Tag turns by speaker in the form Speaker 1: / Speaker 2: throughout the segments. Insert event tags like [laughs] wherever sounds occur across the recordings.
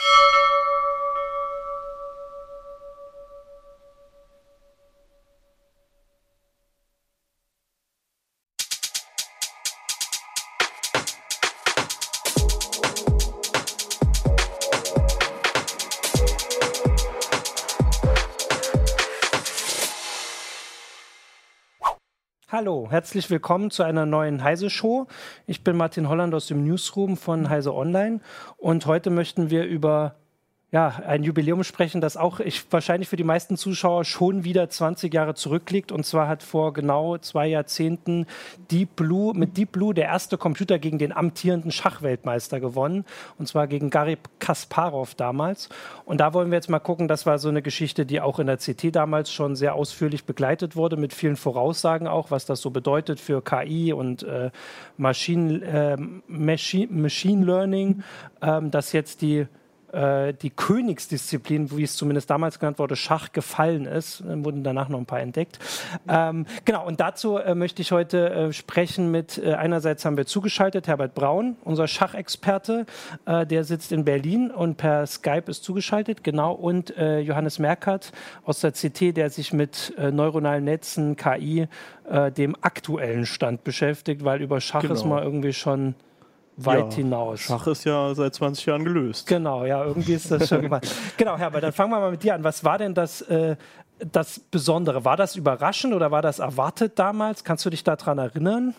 Speaker 1: you Hallo, herzlich willkommen zu einer neuen Heise Show. Ich bin Martin Holland aus dem Newsroom von Heise Online und heute möchten wir über ja, ein Jubiläum sprechen, das auch ich, wahrscheinlich für die meisten Zuschauer schon wieder 20 Jahre zurückliegt. Und zwar hat vor genau zwei Jahrzehnten Deep Blue, mit Deep Blue der erste Computer gegen den amtierenden Schachweltmeister gewonnen. Und zwar gegen Garry Kasparov damals. Und da wollen wir jetzt mal gucken, das war so eine Geschichte, die auch in der CT damals schon sehr ausführlich begleitet wurde, mit vielen Voraussagen auch, was das so bedeutet für KI und äh, Machine, äh, Machine, Machine Learning, äh, dass jetzt die äh, die Königsdisziplin, wie es zumindest damals genannt wurde, Schach gefallen ist. Dann wurden danach noch ein paar entdeckt. Ähm, genau, und dazu äh, möchte ich heute äh, sprechen mit, äh, einerseits haben wir zugeschaltet Herbert Braun, unser Schachexperte, äh, der sitzt in Berlin und per Skype ist zugeschaltet, genau, und äh, Johannes Merkert aus der CT, der sich mit neuronalen Netzen, KI, dem aktuellen Stand beschäftigt, weil über Schach genau. ist man irgendwie schon weit ja, hinaus.
Speaker 2: Schach ist ja seit 20 Jahren gelöst.
Speaker 1: Genau, ja, irgendwie ist das schon gemacht. [laughs] genau, Herbert, dann fangen wir mal mit dir an. Was war denn das, äh, das Besondere? War das überraschend oder war das erwartet damals? Kannst du dich daran erinnern?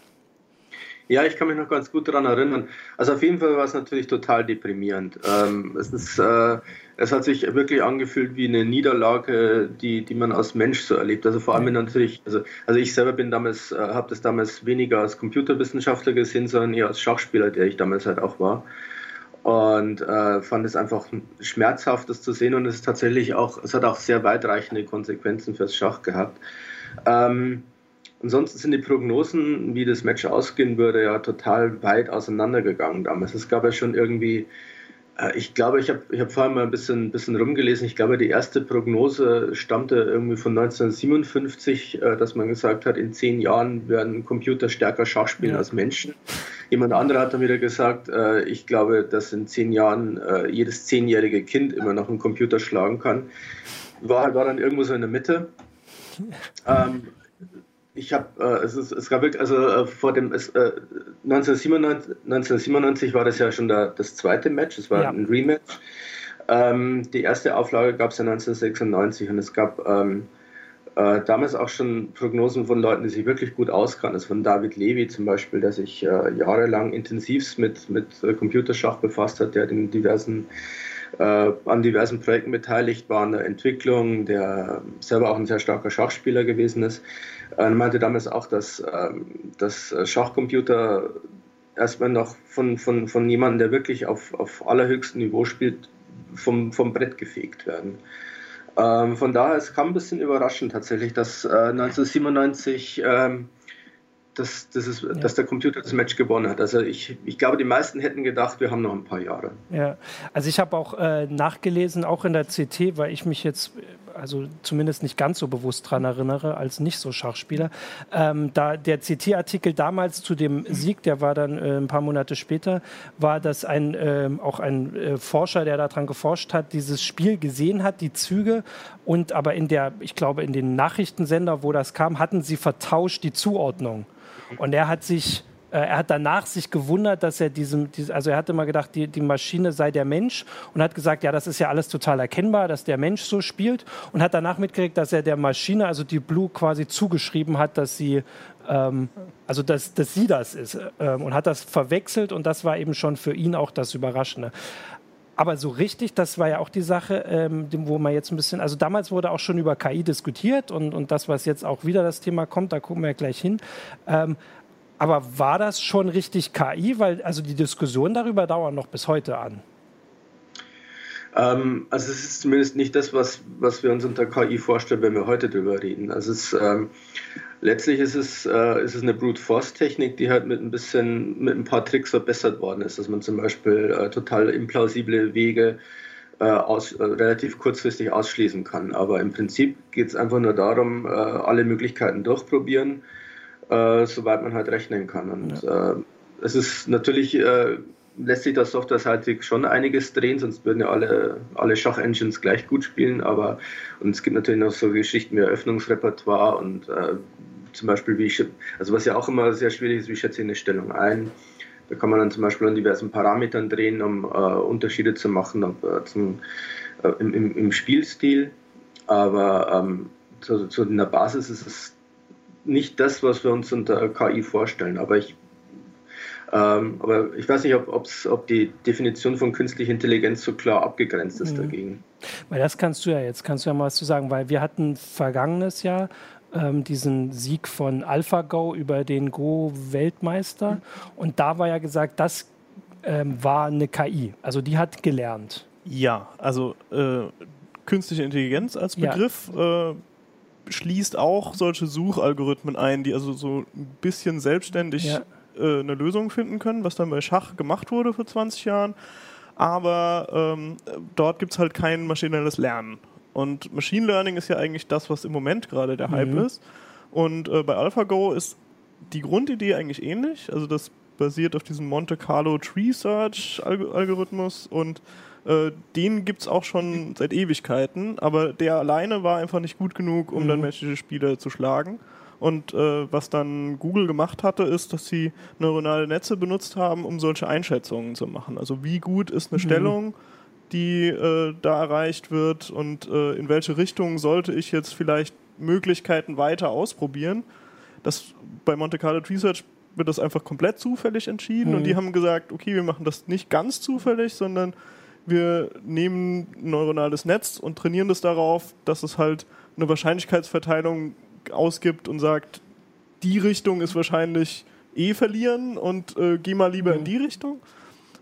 Speaker 3: Ja, ich kann mich noch ganz gut daran erinnern. Also auf jeden Fall war es natürlich total deprimierend. Ähm, es, ist, äh, es hat sich wirklich angefühlt wie eine Niederlage, die, die man als Mensch so erlebt. Also vor allem natürlich, also, also ich selber bin damals, äh, habe das damals weniger als Computerwissenschaftler gesehen, sondern eher als Schachspieler, der ich damals halt auch war. Und äh, fand es einfach schmerzhaft, das zu sehen. Und es ist tatsächlich auch, es hat auch sehr weitreichende Konsequenzen fürs Schach gehabt. Ähm, Ansonsten sind die Prognosen, wie das Match ausgehen würde, ja total weit auseinandergegangen damals. Es gab ja schon irgendwie, äh, ich glaube, ich habe ich hab vorhin mal ein bisschen, bisschen rumgelesen. Ich glaube, die erste Prognose stammte irgendwie von 1957, äh, dass man gesagt hat, in zehn Jahren werden Computer stärker Schach spielen ja. als Menschen. Jemand anderer hat dann wieder gesagt, äh, ich glaube, dass in zehn Jahren jedes zehnjährige Kind immer noch einen Computer schlagen kann. War, war dann irgendwo so in der Mitte. Ähm, ich habe, äh, es, es gab wirklich, also äh, vor dem, es, äh, 1997, 1997 war das ja schon der, das zweite Match, es war ja. ein Rematch. Ähm, die erste Auflage gab es ja 1996 und es gab ähm, äh, damals auch schon Prognosen von Leuten, die sich wirklich gut auskannten. Also von David Levy zum Beispiel, der sich äh, jahrelang intensivst mit, mit äh, Computerschach befasst hat, der in diversen an diversen Projekten beteiligt war, an der Entwicklung, der selber auch ein sehr starker Schachspieler gewesen ist. Er meinte damals auch, dass, ähm, dass Schachcomputer erstmal noch von, von, von jemandem, der wirklich auf, auf allerhöchstem Niveau spielt, vom, vom Brett gefegt werden. Ähm, von daher, es kam ein bisschen überraschend tatsächlich, dass äh, 1997 ähm, dass, dass, es, ja. dass der Computer das Match gewonnen hat. Also ich, ich glaube, die meisten hätten gedacht, wir haben noch ein paar Jahre.
Speaker 1: Ja, also ich habe auch äh, nachgelesen, auch in der CT, weil ich mich jetzt also zumindest nicht ganz so bewusst daran erinnere, als nicht so Schachspieler. Ähm, da der CT-Artikel damals zu dem Sieg, der war dann äh, ein paar Monate später, war, dass ein, äh, auch ein äh, Forscher, der daran geforscht hat, dieses Spiel gesehen hat, die Züge, und aber in der, ich glaube, in den Nachrichtensender, wo das kam, hatten sie vertauscht die Zuordnung. Und er hat sich er hat danach sich gewundert, dass er diesem, also er hatte mal gedacht, die, die Maschine sei der Mensch und hat gesagt, ja, das ist ja alles total erkennbar, dass der Mensch so spielt und hat danach mitgekriegt, dass er der Maschine, also die Blue quasi zugeschrieben hat, dass sie, ähm, also dass, dass sie das ist ähm, und hat das verwechselt und das war eben schon für ihn auch das Überraschende. Aber so richtig, das war ja auch die Sache, ähm, wo man jetzt ein bisschen, also damals wurde auch schon über KI diskutiert und, und das, was jetzt auch wieder das Thema kommt, da gucken wir gleich hin. Ähm, aber war das schon richtig KI? Weil also die Diskussionen darüber dauern noch bis heute an.
Speaker 3: Ähm, also es ist zumindest nicht das, was, was wir uns unter KI vorstellen, wenn wir heute drüber reden. Also es ähm, letztlich ist es, äh, ist es eine Brute Force Technik, die halt mit ein bisschen, mit ein paar Tricks verbessert worden ist, dass man zum Beispiel äh, total implausible Wege äh, aus, äh, relativ kurzfristig ausschließen kann. Aber im Prinzip geht es einfach nur darum, äh, alle Möglichkeiten durchprobieren, äh, soweit man halt rechnen kann. Und ja. es ist natürlich lässt sich das softwareseitig schon einiges drehen, sonst würden ja alle, alle Schach-Engines gleich gut spielen, aber und es gibt natürlich noch so Geschichten wie Eröffnungsrepertoire und äh, zum Beispiel, wie ich, also was ja auch immer sehr schwierig ist, wie schätze ich eine Stellung ein. Da kann man dann zum Beispiel an diversen Parametern drehen, um äh, Unterschiede zu machen ob, äh, zum, äh, im, im, im, Spielstil. Aber ähm, zu, zu der Basis ist es nicht das, was wir uns unter KI vorstellen. Aber ich ähm, aber ich weiß nicht, ob, ob die Definition von künstlicher Intelligenz so klar abgegrenzt ist mhm. dagegen.
Speaker 1: Weil das kannst du ja jetzt, kannst du ja mal was zu sagen, weil wir hatten vergangenes Jahr ähm, diesen Sieg von AlphaGo über den Go-Weltmeister mhm. und da war ja gesagt, das ähm, war eine KI, also die hat gelernt.
Speaker 2: Ja, also äh, künstliche Intelligenz als Begriff ja. äh, schließt auch solche Suchalgorithmen ein, die also so ein bisschen selbstständig ja äh, eine Lösung finden können, was dann bei Schach gemacht wurde vor 20 Jahren. Aber ähm, dort gibt es halt kein maschinelles Lernen. Und Machine Learning ist ja eigentlich das, was im Moment gerade der Hype mhm. ist. Und äh, bei AlphaGo ist die Grundidee eigentlich ähnlich. Also das basiert auf diesem Monte Carlo Tree Search Algorithmus und äh, den gibt es auch schon seit Ewigkeiten, aber der alleine war einfach nicht gut genug, um mhm. dann menschliche Spieler zu schlagen. Und äh, was dann Google gemacht hatte, ist, dass sie neuronale Netze benutzt haben, um solche Einschätzungen zu machen. Also wie gut ist eine mhm. Stellung, die äh, da erreicht wird und äh, in welche Richtung sollte ich jetzt vielleicht Möglichkeiten weiter ausprobieren. Das bei Monte Carlo Research wird das einfach komplett zufällig entschieden mhm. und die haben gesagt, okay, wir machen das nicht ganz zufällig, sondern wir nehmen ein neuronales Netz und trainieren das darauf, dass es halt eine Wahrscheinlichkeitsverteilung ausgibt und sagt, die Richtung ist wahrscheinlich eh verlieren und äh, geh mal lieber mhm. in die Richtung.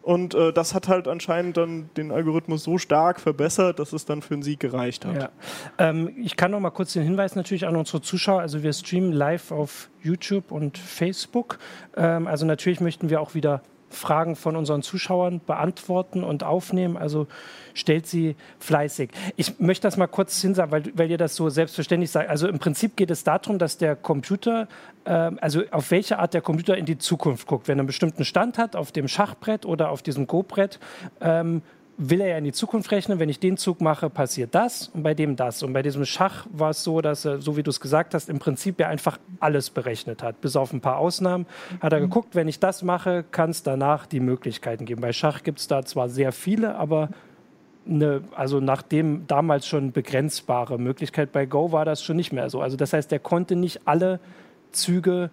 Speaker 2: Und äh, das hat halt anscheinend dann den Algorithmus so stark verbessert, dass es dann für einen Sieg gereicht hat.
Speaker 1: Ja. Ähm, ich kann noch mal kurz den Hinweis natürlich an unsere Zuschauer. Also wir streamen live auf YouTube und Facebook. Ähm, also natürlich möchten wir auch wieder Fragen von unseren Zuschauern beantworten und aufnehmen. Also stellt sie fleißig. Ich möchte das mal kurz hinsagen, weil, weil ihr das so selbstverständlich sagt. Also im Prinzip geht es darum, dass der Computer, äh, also auf welche Art der Computer in die Zukunft guckt. Wenn er einen bestimmten Stand hat, auf dem Schachbrett oder auf diesem Go-Brett, ähm, will er ja in die Zukunft rechnen, wenn ich den Zug mache, passiert das und bei dem das. Und bei diesem Schach war es so, dass er, so wie du es gesagt hast, im Prinzip ja einfach alles berechnet hat. Bis auf ein paar Ausnahmen hat er geguckt, wenn ich das mache, kann es danach die Möglichkeiten geben. Bei Schach gibt es da zwar sehr viele, aber eine, also nachdem damals schon begrenzbare Möglichkeit bei Go war das schon nicht mehr so. Also das heißt, er konnte nicht alle Züge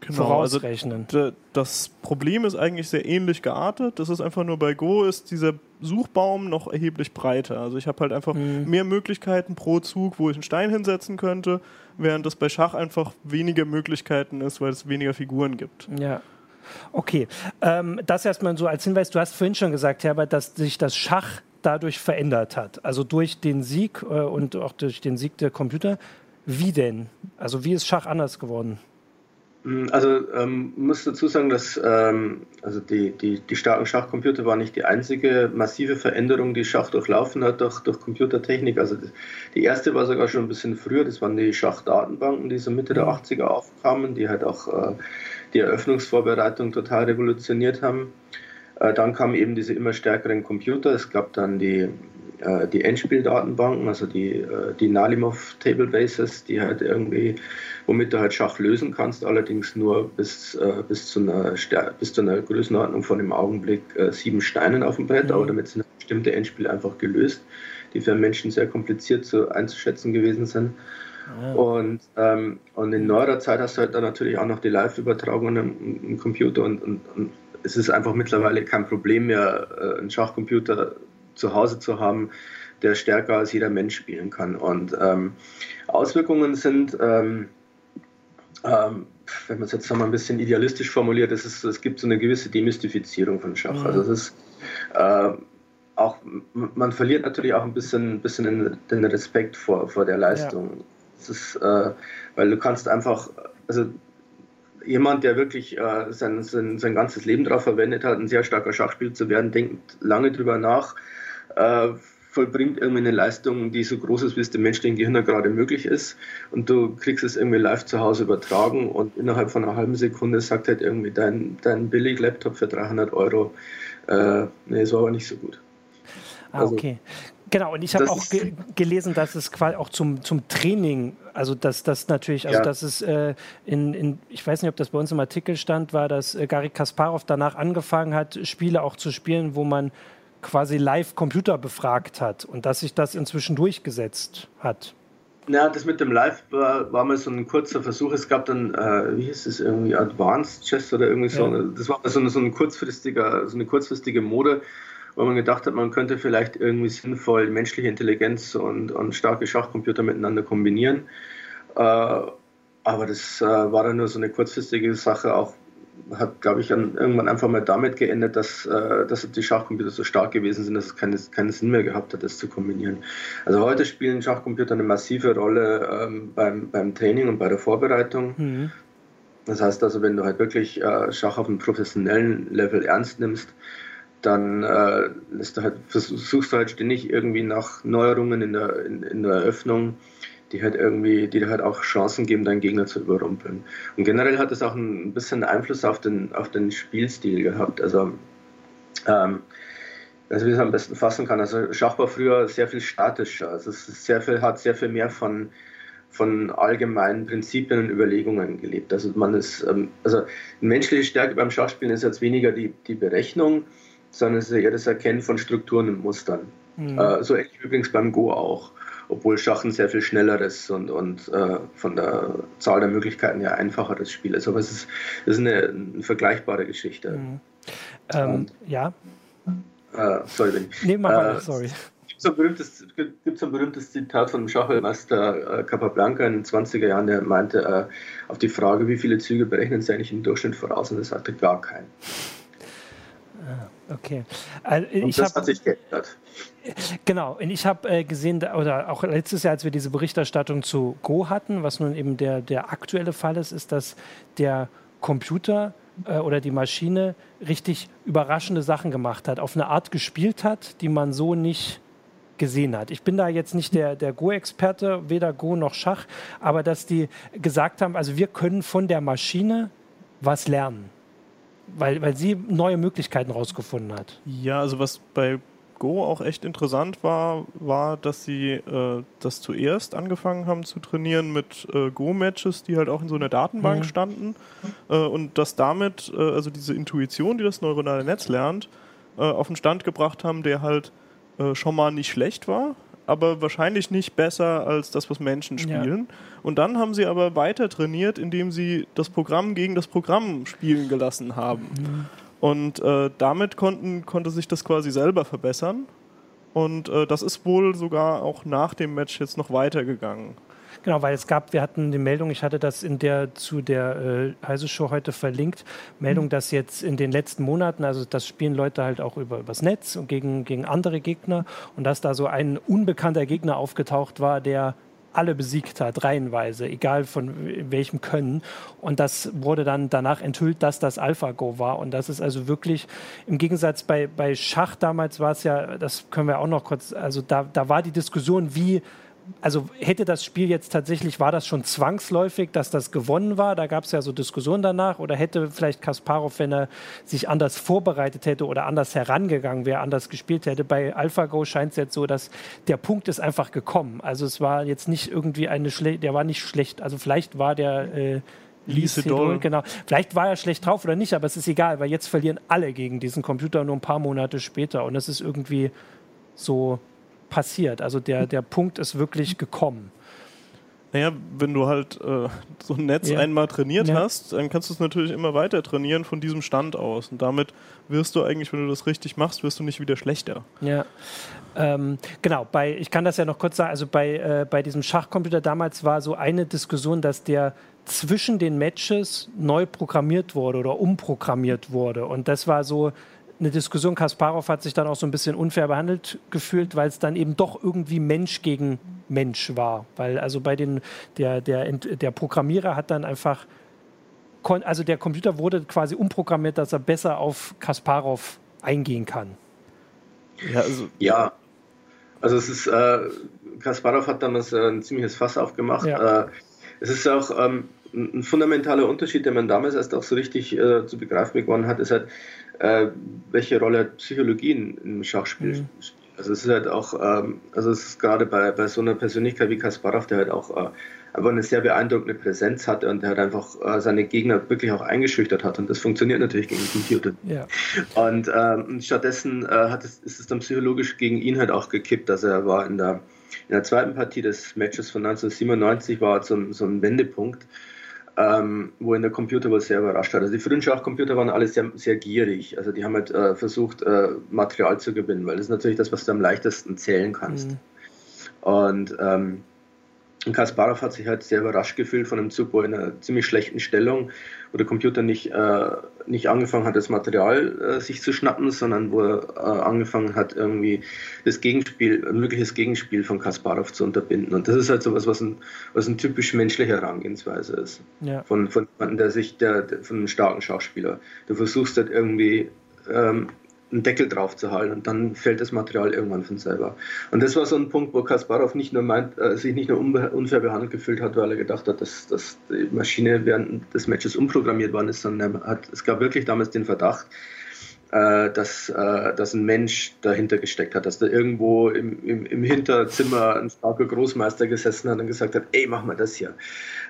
Speaker 1: genau, vorausrechnen.
Speaker 2: Also das Problem ist eigentlich sehr ähnlich geartet. Das ist einfach nur bei Go ist dieser Suchbaum noch erheblich breiter. Also ich habe halt einfach mhm. mehr Möglichkeiten pro Zug, wo ich einen Stein hinsetzen könnte, während das bei Schach einfach weniger Möglichkeiten ist, weil es weniger Figuren gibt.
Speaker 1: Ja. Okay, ähm, das erstmal so als Hinweis. Du hast vorhin schon gesagt, Herbert, dass sich das Schach dadurch verändert hat. Also durch den Sieg äh, und auch durch den Sieg der Computer. Wie denn? Also wie ist Schach anders geworden?
Speaker 3: Mm, also ähm, muss dazu sagen, dass ähm, also die, die, die starken Schachcomputer waren nicht die einzige massive Veränderung, die Schach durchlaufen hat durch, durch Computertechnik. Also die erste war sogar schon ein bisschen früher, das waren die Schachdatenbanken, die so Mitte der 80er mhm. aufkamen, die halt auch äh, die Eröffnungsvorbereitung total revolutioniert haben. Äh, dann kamen eben diese immer stärkeren Computer. Es gab dann die äh, die Endspieldatenbanken, also die, äh, die Nalimov Tablebases, die halt irgendwie, womit du halt Schach lösen kannst, allerdings nur bis, äh, bis, zu, einer, bis zu einer Größenordnung von im Augenblick sieben Steinen auf dem Brett, mhm. aber damit sind bestimmte Endspiele einfach gelöst, die für Menschen sehr kompliziert zu, einzuschätzen gewesen sind. Ja. Und, ähm, und in neuerer Zeit hast du halt dann natürlich auch noch die Live-Übertragung im, im, Computer und, und, und, es ist einfach mittlerweile kein Problem mehr, einen Schachcomputer zu Hause zu haben, der stärker als jeder Mensch spielen kann. Und ähm, Auswirkungen sind, ähm, ähm, wenn man es jetzt mal ein bisschen idealistisch formuliert, es, ist, es gibt so eine gewisse Demystifizierung von Schach. Mhm. Also es ist äh, auch, man verliert natürlich auch ein bisschen, bisschen den Respekt vor, vor der Leistung. Ja. Das ist, äh, weil du kannst einfach, also jemand, der wirklich äh, sein, sein, sein ganzes Leben darauf verwendet hat, ein sehr starker Schachspieler zu werden, denkt lange drüber nach, äh, vollbringt irgendwie eine Leistung, die so groß ist, wie es dem menschlichen Gehirn gerade möglich ist. Und du kriegst es irgendwie live zu Hause übertragen und innerhalb von einer halben Sekunde sagt halt irgendwie dein, dein billig Laptop für 300 Euro, äh, nee, war aber nicht so gut.
Speaker 1: Ah, also, okay. Genau, und ich habe auch ge gelesen, dass es quasi auch zum, zum Training, also dass das natürlich, also ja. dass es äh, in, in, ich weiß nicht, ob das bei uns im Artikel stand, war, dass äh, Gary Kasparov danach angefangen hat, Spiele auch zu spielen, wo man quasi live Computer befragt hat und dass sich das inzwischen durchgesetzt hat.
Speaker 3: Ja, das mit dem Live war, war mal so ein kurzer Versuch. Es gab dann, äh, wie hieß es, irgendwie Advanced Chess oder irgendwie so. Ja. Das war so eine, so, ein kurzfristiger, so eine kurzfristige Mode, wo man gedacht hat, man könnte vielleicht irgendwie sinnvoll menschliche Intelligenz und, und starke Schachcomputer miteinander kombinieren. Äh, aber das äh, war dann nur so eine kurzfristige Sache, auch hat, glaube ich, an, irgendwann einfach mal damit geendet, dass, äh, dass die Schachcomputer so stark gewesen sind, dass es keine, keinen Sinn mehr gehabt hat, das zu kombinieren. Also heute spielen Schachcomputer eine massive Rolle ähm, beim, beim Training und bei der Vorbereitung. Mhm. Das heißt also, wenn du halt wirklich äh, Schach auf einem professionellen Level ernst nimmst, dann äh, du halt, versuchst du halt ständig irgendwie nach Neuerungen in der, in, in der Eröffnung die halt irgendwie, die halt auch Chancen geben, deinen Gegner zu überrumpeln. Und generell hat es auch ein bisschen Einfluss auf den, auf den Spielstil gehabt. Also, ähm, also wie ich es am besten fassen kann, also Schach war früher sehr viel statischer. Also es ist sehr viel, hat sehr viel mehr von, von allgemeinen Prinzipien und Überlegungen gelebt. Also man ist, ähm, also menschliche Stärke beim Schachspielen ist jetzt weniger die, die Berechnung, sondern es ist eher das Erkennen von Strukturen und Mustern. Mhm. Äh, so ähnlich übrigens beim Go auch obwohl Schach ein sehr viel schnelleres und, und äh, von der Zahl der Möglichkeiten ja einfacheres Spiel ist. Aber es ist, ist eine, eine vergleichbare Geschichte. Mhm.
Speaker 1: Ähm, ja.
Speaker 3: Äh, sorry, wenn
Speaker 1: ich. Nee, mach mal, äh, sorry.
Speaker 3: Gibt es ein, berühmtes, ein berühmtes Zitat von dem Schachmeister äh, Capablanca in den 20er Jahren, der meinte äh, auf die Frage, wie viele Züge berechnen Sie eigentlich im Durchschnitt voraus? Und er sagte gar keinen.
Speaker 1: Ah, okay.
Speaker 3: Also, und das hab, hat sich geändert.
Speaker 1: Genau, und ich habe äh, gesehen, oder auch letztes Jahr, als wir diese Berichterstattung zu Go hatten, was nun eben der, der aktuelle Fall ist, ist, dass der Computer äh, oder die Maschine richtig überraschende Sachen gemacht hat, auf eine Art gespielt hat, die man so nicht gesehen hat. Ich bin da jetzt nicht der, der Go-Experte, weder Go noch Schach, aber dass die gesagt haben, also wir können von der Maschine was lernen weil, weil sie neue Möglichkeiten rausgefunden hat.
Speaker 2: Ja, also was bei Go auch echt interessant war, war, dass sie äh, das zuerst angefangen haben zu trainieren mit äh, Go-Matches, die halt auch in so einer Datenbank mhm. standen. Äh, und dass damit, äh, also diese Intuition, die das neuronale Netz lernt, äh, auf den Stand gebracht haben, der halt äh, schon mal nicht schlecht war, aber wahrscheinlich nicht besser als das, was Menschen spielen. Ja. Und dann haben sie aber weiter trainiert, indem sie das Programm gegen das Programm spielen gelassen haben. Mhm. Und äh, damit konnten, konnte sich das quasi selber verbessern. Und äh, das ist wohl sogar auch nach dem Match jetzt noch weitergegangen.
Speaker 1: Genau, weil es gab, wir hatten die Meldung, ich hatte das in der zu der äh, Heise Show heute verlinkt, Meldung, mhm. dass jetzt in den letzten Monaten, also das spielen Leute halt auch über übers Netz und gegen, gegen andere Gegner und dass da so ein unbekannter Gegner aufgetaucht war, der alle besiegt hat, reihenweise, egal von welchem Können. Und das wurde dann danach enthüllt, dass das AlphaGo war. Und das ist also wirklich im Gegensatz bei, bei Schach damals war es ja, das können wir auch noch kurz, also da, da war die Diskussion, wie also hätte das Spiel jetzt tatsächlich, war das schon zwangsläufig, dass das gewonnen war? Da gab es ja so Diskussionen danach. Oder hätte vielleicht Kasparov, wenn er sich anders vorbereitet hätte oder anders herangegangen wäre, anders gespielt hätte? Bei AlphaGo scheint es jetzt so, dass der Punkt ist einfach gekommen. Also es war jetzt nicht irgendwie eine schlechte, der war nicht schlecht. Also vielleicht war der äh,
Speaker 2: Lise Doll.
Speaker 1: Genau. Vielleicht war er schlecht drauf oder nicht, aber es ist egal, weil jetzt verlieren alle gegen diesen Computer nur ein paar Monate später. Und es ist irgendwie so passiert. Also der, der Punkt ist wirklich gekommen.
Speaker 2: Naja, wenn du halt äh, so ein Netz ja. einmal trainiert ja. hast, dann kannst du es natürlich immer weiter trainieren von diesem Stand aus. Und damit wirst du eigentlich, wenn du das richtig machst, wirst du nicht wieder schlechter.
Speaker 1: Ja. Ähm, genau, bei, ich kann das ja noch kurz sagen, also bei, äh, bei diesem Schachcomputer damals war so eine Diskussion, dass der zwischen den Matches neu programmiert wurde oder umprogrammiert wurde. Und das war so eine Diskussion. Kasparov hat sich dann auch so ein bisschen unfair behandelt gefühlt, weil es dann eben doch irgendwie Mensch gegen Mensch war. Weil also bei den, der, der, der Programmierer hat dann einfach, also der Computer wurde quasi umprogrammiert, dass er besser auf Kasparov eingehen kann.
Speaker 3: Ja, also, ja. also es ist, äh, Kasparov hat damals äh, ein ziemliches Fass aufgemacht. Ja. Äh, es ist auch ähm, ein fundamentaler Unterschied, den man damals erst auch so richtig äh, zu begreifen begonnen hat, ist halt, äh, welche Rolle Psychologie im Schachspiel mhm. spielt. Also es ist halt auch, ähm, also es ist gerade bei, bei so einer Persönlichkeit wie Kasparov, der halt auch äh, einfach eine sehr beeindruckende Präsenz hatte und der halt einfach äh, seine Gegner wirklich auch eingeschüchtert hat und das funktioniert natürlich gegen Computer. Ja. Und ähm, stattdessen äh, hat es, ist es dann psychologisch gegen ihn halt auch gekippt, dass er war in der, in der zweiten Partie des Matches von 1997 war so, so ein Wendepunkt ähm, wo ihn der Computer wohl sehr überrascht hat. Also die frühen Schachcomputer waren alle sehr, sehr gierig. Also die haben halt äh, versucht, äh, Material zu gewinnen, weil das ist natürlich das, was du am leichtesten zählen kannst. Mhm. Und ähm, und Kasparov hat sich halt sehr überrascht gefühlt von einem Zug, wo in einer ziemlich schlechten Stellung, wo der Computer nicht, äh, nicht angefangen hat, das Material äh, sich zu schnappen, sondern wo er äh, angefangen hat, irgendwie das Gegenspiel, ein mögliches Gegenspiel von Kasparov zu unterbinden. Und das ist halt so was, was ein, was ein typisch menschlicher Herangehensweise ist. Ja. Von, von jemandem, der sich, der, der, von einem starken Schauspieler. Du versuchst halt irgendwie ähm, einen Deckel drauf zu halten und dann fällt das Material irgendwann von selber. Und das war so ein Punkt, wo Kasparov nicht nur meint, äh, sich nicht nur unfair behandelt gefühlt hat, weil er gedacht hat, dass, dass die Maschine während des Matches umprogrammiert worden ist, sondern er hat, es gab wirklich damals den Verdacht, dass, äh, dass ein Mensch dahinter gesteckt hat, dass da irgendwo im, im, im Hinterzimmer ein starker Großmeister gesessen hat und gesagt hat, ey, mach mal das hier.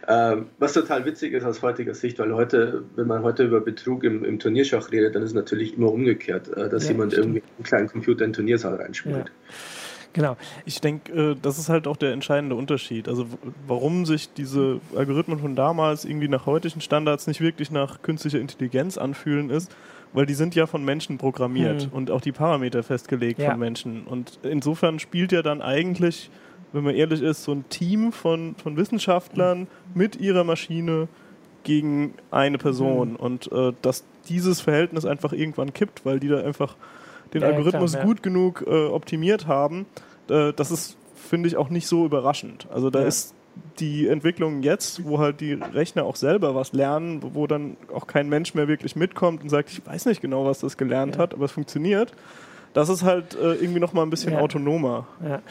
Speaker 3: Ähm, was total witzig ist aus heutiger Sicht, weil heute, wenn man heute über Betrug im, im Turnierschach redet, dann ist es natürlich immer umgekehrt, äh, dass ja, jemand stimmt. irgendwie einen kleinen Computer in den Turniersaal reinspielt. Ja.
Speaker 2: Genau. Ich denke, äh, das ist halt auch der entscheidende Unterschied. Also warum sich diese Algorithmen von damals irgendwie nach heutigen Standards nicht wirklich nach künstlicher Intelligenz anfühlen, ist, weil die sind ja von Menschen programmiert mhm. und auch die Parameter festgelegt ja. von Menschen. Und insofern spielt ja dann eigentlich, wenn man ehrlich ist, so ein Team von, von Wissenschaftlern mit ihrer Maschine gegen eine Person. Mhm. Und äh, dass dieses Verhältnis einfach irgendwann kippt, weil die da einfach den ja, Algorithmus klar, ja. gut genug äh, optimiert haben, äh, das ist, finde ich, auch nicht so überraschend. Also da ist die Entwicklung jetzt, wo halt die Rechner auch selber was lernen, wo dann auch kein Mensch mehr wirklich mitkommt und sagt, ich weiß nicht genau, was das gelernt ja. hat, aber es funktioniert. Das ist halt äh, irgendwie noch mal ein bisschen ja. autonomer.
Speaker 1: Ja.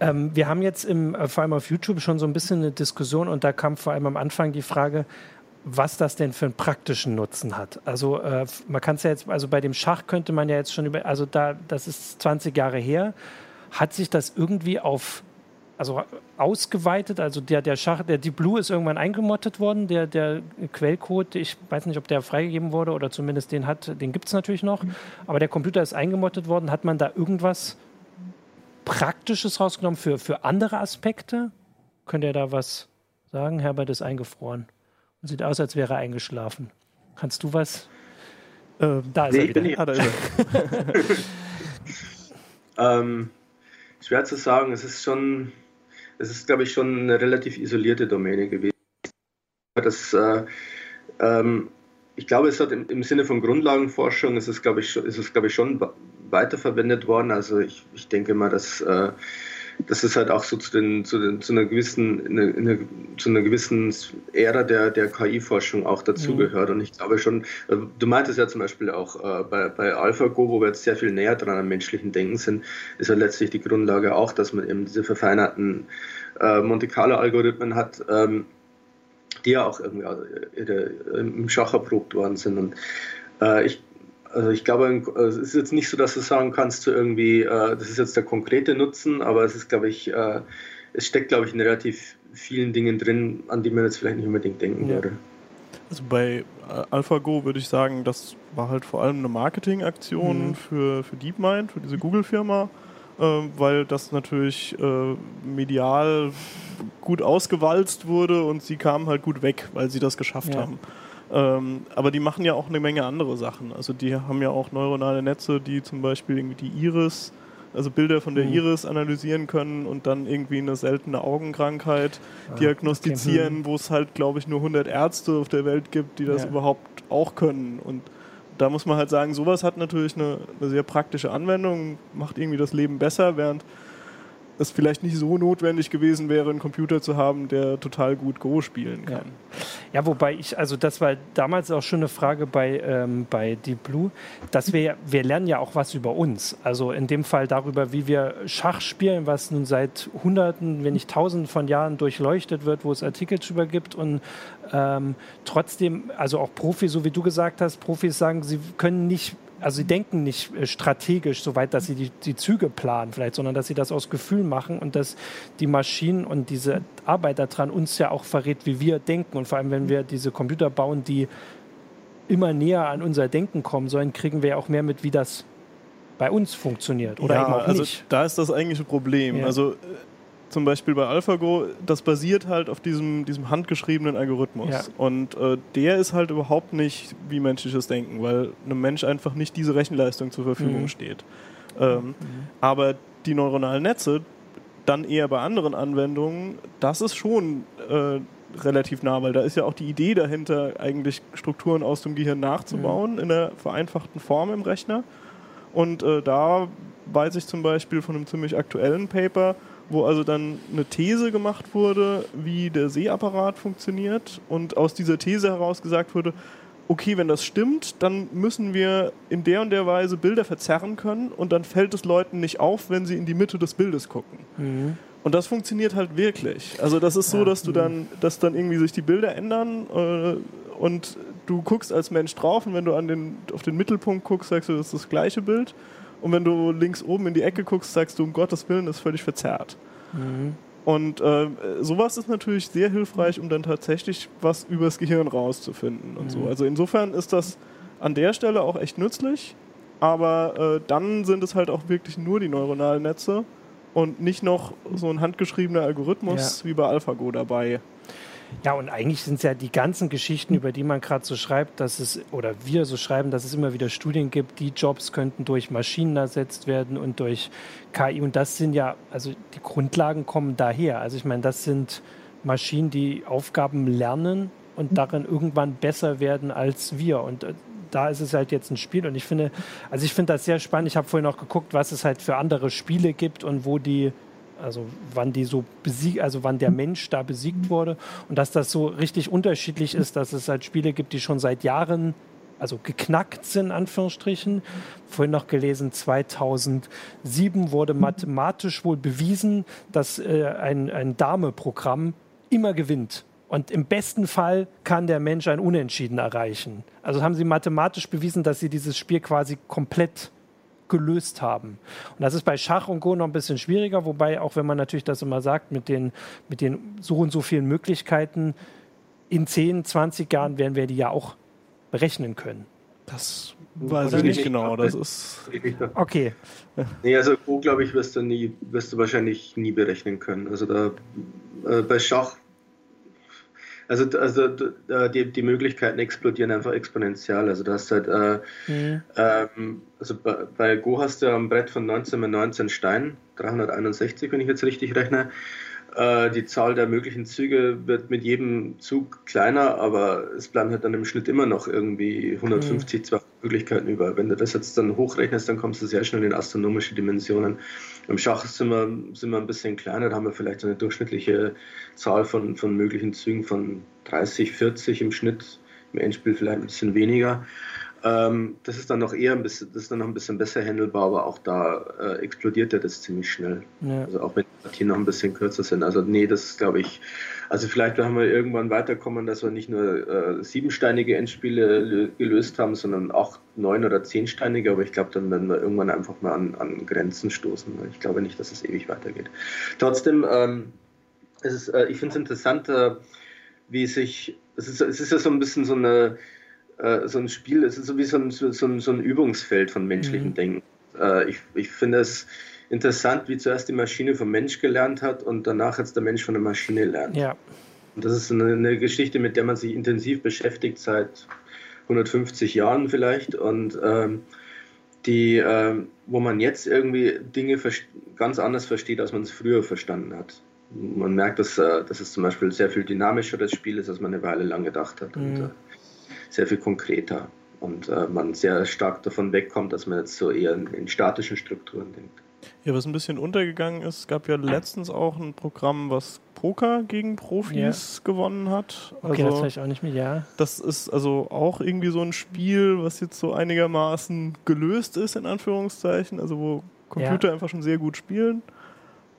Speaker 1: Ähm, wir haben jetzt im, äh, vor allem auf YouTube schon so ein bisschen eine Diskussion und da kam vor allem am Anfang die Frage, was das denn für einen praktischen Nutzen hat. Also äh, man kann es ja jetzt, also bei dem Schach könnte man ja jetzt schon über, also da, das ist 20 Jahre her, hat sich das irgendwie auf also ausgeweitet. Also der, der Schach, der Deep Blue ist irgendwann eingemottet worden. Der, der Quellcode, ich weiß nicht, ob der freigegeben wurde oder zumindest den hat, den gibt es natürlich noch. Aber der Computer ist eingemottet worden. Hat man da irgendwas Praktisches rausgenommen für, für andere Aspekte? Könnt ihr da was sagen? Herbert ist eingefroren und sieht aus, als wäre er eingeschlafen. Kannst du was?
Speaker 3: Ähm, da ist nee, er wieder. Ah, da ist er. [laughs] ähm, schwer zu sagen. Es ist schon es ist, glaube ich, schon eine relativ isolierte Domäne gewesen. Das, äh, ähm, ich glaube, es hat im, im, Sinne von Grundlagenforschung ist es, glaube ich, ist es, glaube ich, schon weiterverwendet worden. Also ich, ich denke mal, dass äh, das ist halt auch so zu, den, zu, den, zu einer gewissen, eine, eine, zu einer gewissen Ära der, der KI-Forschung auch dazugehört. Mhm. Und ich glaube schon, äh, du meintest ja zum Beispiel auch äh, bei, bei AlphaGo, wo wir jetzt sehr viel näher dran am menschlichen Denken sind, ist ja letztlich die Grundlage auch, dass man eben diese verfeinerten äh, Monte Carlo-Algorithmen hat, ähm, die ja auch irgendwie also, im Schach erprobt worden sind. Und äh, ich also ich glaube, also es ist jetzt nicht so, dass du sagen kannst, du irgendwie, äh, das ist jetzt der konkrete Nutzen, aber es ist, glaube ich, äh, es steckt, glaube ich, in relativ vielen Dingen drin, an die man jetzt vielleicht nicht unbedingt denken ja. würde.
Speaker 2: Also bei äh, AlphaGo würde ich sagen, das war halt vor allem eine Marketingaktion mhm. für, für DeepMind, für diese Google-Firma, äh, weil das natürlich äh, medial gut ausgewalzt wurde und sie kamen halt gut weg, weil sie das geschafft ja. haben. Ähm, aber die machen ja auch eine Menge andere Sachen. Also die haben ja auch neuronale Netze, die zum Beispiel irgendwie die Iris, also Bilder von der mhm. Iris analysieren können und dann irgendwie eine seltene Augenkrankheit ah, diagnostizieren, okay. wo es halt, glaube ich, nur 100 Ärzte auf der Welt gibt, die das ja. überhaupt auch können. Und da muss man halt sagen, sowas hat natürlich eine, eine sehr praktische Anwendung, macht irgendwie das Leben besser, während es vielleicht nicht so notwendig gewesen wäre, einen Computer zu haben, der total gut Go spielen kann.
Speaker 1: Ja, ja wobei ich, also das war damals auch schon eine Frage bei, ähm, bei Deep Blue, dass wir, wir lernen ja auch was über uns. Also in dem Fall darüber, wie wir Schach spielen, was nun seit Hunderten, wenn nicht Tausenden von Jahren durchleuchtet wird, wo es Artikel drüber gibt und ähm, trotzdem, also auch Profis, so wie du gesagt hast, Profis sagen, sie können nicht also sie denken nicht äh, strategisch so weit, dass sie die, die Züge planen vielleicht, sondern dass sie das aus Gefühl machen und dass die Maschinen und diese Arbeit daran uns ja auch verrät, wie wir denken. Und vor allem, wenn wir diese Computer bauen, die immer näher an unser Denken kommen sollen, kriegen wir ja auch mehr mit, wie das bei uns funktioniert oder ja, eben auch
Speaker 2: also
Speaker 1: nicht.
Speaker 2: Da ist das eigentliche Problem. Ja. Also zum Beispiel bei AlphaGo, das basiert halt auf diesem, diesem handgeschriebenen Algorithmus. Ja. Und äh, der ist halt überhaupt nicht wie menschliches Denken, weil einem Mensch einfach nicht diese Rechenleistung zur Verfügung mhm. steht. Ähm, mhm. Aber die neuronalen Netze, dann eher bei anderen Anwendungen, das ist schon äh, relativ nah, weil da ist ja auch die Idee dahinter, eigentlich Strukturen aus dem Gehirn nachzubauen mhm. in der vereinfachten Form im Rechner. Und äh, da weiß ich zum Beispiel von einem ziemlich aktuellen Paper, wo also dann eine These gemacht wurde, wie der Sehapparat funktioniert und aus dieser These heraus gesagt wurde, okay, wenn das stimmt, dann müssen wir in der und der Weise Bilder verzerren können und dann fällt es Leuten nicht auf, wenn sie in die Mitte des Bildes gucken. Mhm. Und das funktioniert halt wirklich. Also das ist so, dass du dann, dass dann irgendwie sich die Bilder ändern äh, und du guckst als Mensch drauf und wenn du an den, auf den Mittelpunkt guckst, sagst du, das ist das gleiche Bild. Und wenn du links oben in die Ecke guckst, sagst du, um Gottes Willen, das ist völlig verzerrt. Mhm. Und äh, sowas ist natürlich sehr hilfreich, um dann tatsächlich was übers Gehirn rauszufinden und mhm. so. Also insofern ist das an der Stelle auch echt nützlich, aber äh, dann sind es halt auch wirklich nur die neuronalen Netze und nicht noch so ein handgeschriebener Algorithmus ja. wie bei AlphaGo dabei.
Speaker 1: Ja, und eigentlich sind es ja die ganzen Geschichten, über die man gerade so schreibt, dass es, oder wir so schreiben, dass es immer wieder Studien gibt, die Jobs könnten durch Maschinen ersetzt werden und durch KI. Und das sind ja, also die Grundlagen kommen daher. Also ich meine, das sind Maschinen, die Aufgaben lernen und darin irgendwann besser werden als wir. Und äh, da ist es halt jetzt ein Spiel und ich finde, also ich finde das sehr spannend. Ich habe vorhin auch geguckt, was es halt für andere Spiele gibt und wo die also wann die so besiegt, also wann der Mensch da besiegt wurde und dass das so richtig unterschiedlich ist, dass es halt Spiele gibt, die schon seit Jahren also geknackt sind, in Anführungsstrichen. Vorhin noch gelesen, 2007 wurde mathematisch wohl bewiesen, dass äh, ein, ein Dame-Programm immer gewinnt. Und im besten Fall kann der Mensch ein Unentschieden erreichen. Also haben sie mathematisch bewiesen, dass sie dieses Spiel quasi komplett gelöst haben. Und das ist bei Schach und Go noch ein bisschen schwieriger, wobei auch wenn man natürlich das immer sagt, mit den, mit den so und so vielen Möglichkeiten, in 10, 20 Jahren werden wir die ja auch berechnen können.
Speaker 2: Das weiß Oder ich nicht genau. Das [laughs] ist
Speaker 1: okay.
Speaker 3: Nee, also Go, glaube ich, wirst du nie, wirst du wahrscheinlich nie berechnen können. Also da äh, bei Schach also, also die, die Möglichkeiten explodieren einfach exponentiell. Also du hast halt, äh, mhm. ähm, also bei, bei, Go hast du am Brett von 19 mit 19 Steinen, 361, wenn ich jetzt richtig rechne. Äh, die Zahl der möglichen Züge wird mit jedem Zug kleiner, aber es bleiben halt dann im Schnitt immer noch irgendwie 150, mhm. 200 Möglichkeiten über. Wenn du das jetzt dann hochrechnest, dann kommst du sehr schnell in astronomische Dimensionen. Im Schach sind wir, sind wir ein bisschen kleiner, da haben wir vielleicht eine durchschnittliche Zahl von, von möglichen Zügen von 30, 40 im Schnitt, im Endspiel vielleicht ein bisschen weniger. Ähm, das ist dann noch eher ein bisschen, das ist dann noch ein bisschen besser handelbar, aber auch da äh, explodiert ja das ziemlich schnell. Ja. Also auch wenn die Partien noch ein bisschen kürzer sind. Also nee, das ist glaube ich, also vielleicht werden wir irgendwann weiterkommen, dass wir nicht nur äh, siebensteinige Endspiele gelöst haben, sondern acht, neun oder zehnsteinige, aber ich glaube, dann werden wir irgendwann einfach mal an, an Grenzen stoßen. Ich glaube nicht, dass es ewig weitergeht. Trotzdem, ähm, es ist, äh, ich finde es interessant, äh, wie sich, es ist, es ist ja so ein bisschen so eine äh, so ein Spiel, es ist so wie so ein, so, ein, so ein Übungsfeld von menschlichem mhm. Denken. Äh, ich, ich finde es interessant, wie zuerst die Maschine vom Mensch gelernt hat und danach jetzt der Mensch von der Maschine lernt.
Speaker 1: Ja.
Speaker 3: Und das ist eine, eine Ganz mit der man sich intensiv beschäftigt seit 150 Jahren vielleicht und ähm, die, ähm, wo man jetzt irgendwie Dinge ganz anders versteht, als man es früher verstanden hat. Man merkt, dass, äh, dass es zum Beispiel sehr viel dynamischer das Spiel ist, als man eine Weile lang gedacht hat. Mhm. Und, äh, sehr viel konkreter. und äh, man sehr stark davon wegkommt, dass man jetzt so eher in, in statischen Strukturen denkt.
Speaker 2: Ja, was ein bisschen untergegangen ist, es gab ja letztens auch ein Programm, was Poker gegen Profis ja. gewonnen hat.
Speaker 1: Also, okay, das weiß ich auch nicht mehr, ja.
Speaker 2: Das ist also auch irgendwie so ein Spiel, was jetzt so einigermaßen gelöst ist, in Anführungszeichen, also wo Computer ja. einfach schon sehr gut spielen.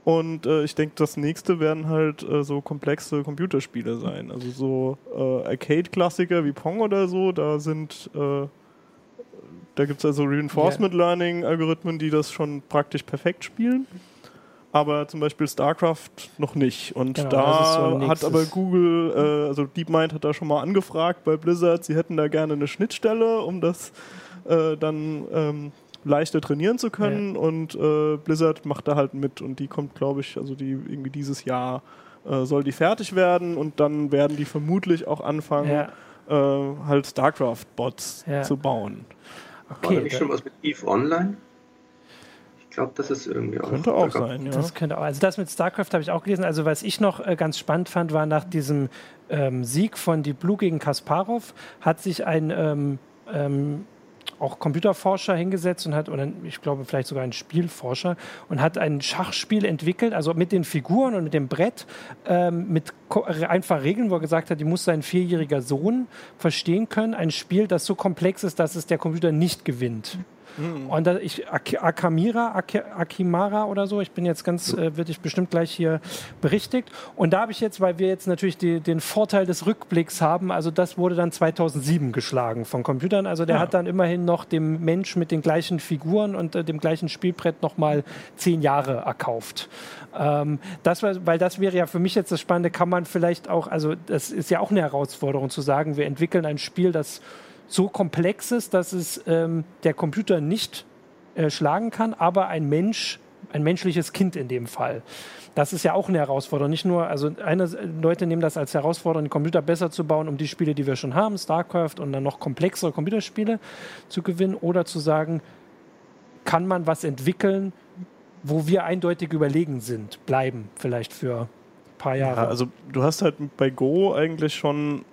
Speaker 2: Und äh, ich denke, das nächste werden halt äh, so komplexe Computerspiele sein. Also so äh, Arcade-Klassiker wie Pong oder so, da sind äh, da gibt es also Reinforcement yeah. Learning-Algorithmen, die das schon praktisch perfekt spielen. Aber zum Beispiel StarCraft noch nicht. Und genau, da so hat aber Google, äh, also DeepMind hat da schon mal angefragt bei Blizzard, sie hätten da gerne eine Schnittstelle, um das äh, dann ähm, leichter trainieren zu können. Ja. Und äh, Blizzard macht da halt mit und die kommt, glaube ich, also die irgendwie dieses Jahr äh, soll die fertig werden und dann werden die vermutlich auch anfangen, ja. Äh, halt StarCraft-Bots ja. zu bauen.
Speaker 3: Okay, War da nicht schon was mit EVE Online? Ich glaube, das ist irgendwie
Speaker 2: auch. Könnte auch sein,
Speaker 1: ja. Das könnte auch. Also das mit StarCraft habe ich auch gelesen. Also was ich noch äh, ganz spannend fand, war nach diesem ähm, Sieg von die Blue gegen Kasparov hat sich ein ähm, ähm, auch Computerforscher hingesetzt und hat, oder ich glaube vielleicht sogar ein Spielforscher, und hat ein Schachspiel entwickelt, also mit den Figuren und mit dem Brett, ähm, mit einfach Regeln, wo er gesagt hat, die muss sein vierjähriger Sohn verstehen können. Ein Spiel, das so komplex ist, dass es der Computer nicht gewinnt. Mhm. Und da ich, Akamira, Ak Akimara oder so, ich bin jetzt ganz, äh, wird ich bestimmt gleich hier berichtigt. Und da habe ich jetzt, weil wir jetzt natürlich die, den Vorteil des Rückblicks haben, also das wurde dann 2007 geschlagen von Computern. Also der ja. hat dann immerhin noch dem Mensch mit den gleichen Figuren und äh, dem gleichen Spielbrett nochmal zehn Jahre erkauft. Ähm, das war, weil das wäre ja für mich jetzt das Spannende, kann man vielleicht auch, also das ist ja auch eine Herausforderung zu sagen, wir entwickeln ein Spiel, das so komplex ist, dass es ähm, der Computer nicht äh, schlagen kann, aber ein Mensch, ein menschliches Kind in dem Fall. Das ist ja auch eine Herausforderung. Nicht nur, also eine, Leute nehmen das als Herausforderung, den Computer besser zu bauen, um die Spiele, die wir schon haben, StarCraft und dann noch komplexere Computerspiele zu gewinnen, oder zu sagen, kann man was entwickeln, wo wir eindeutig überlegen sind, bleiben vielleicht für ein paar Jahre.
Speaker 2: Ja, also du hast halt bei Go eigentlich schon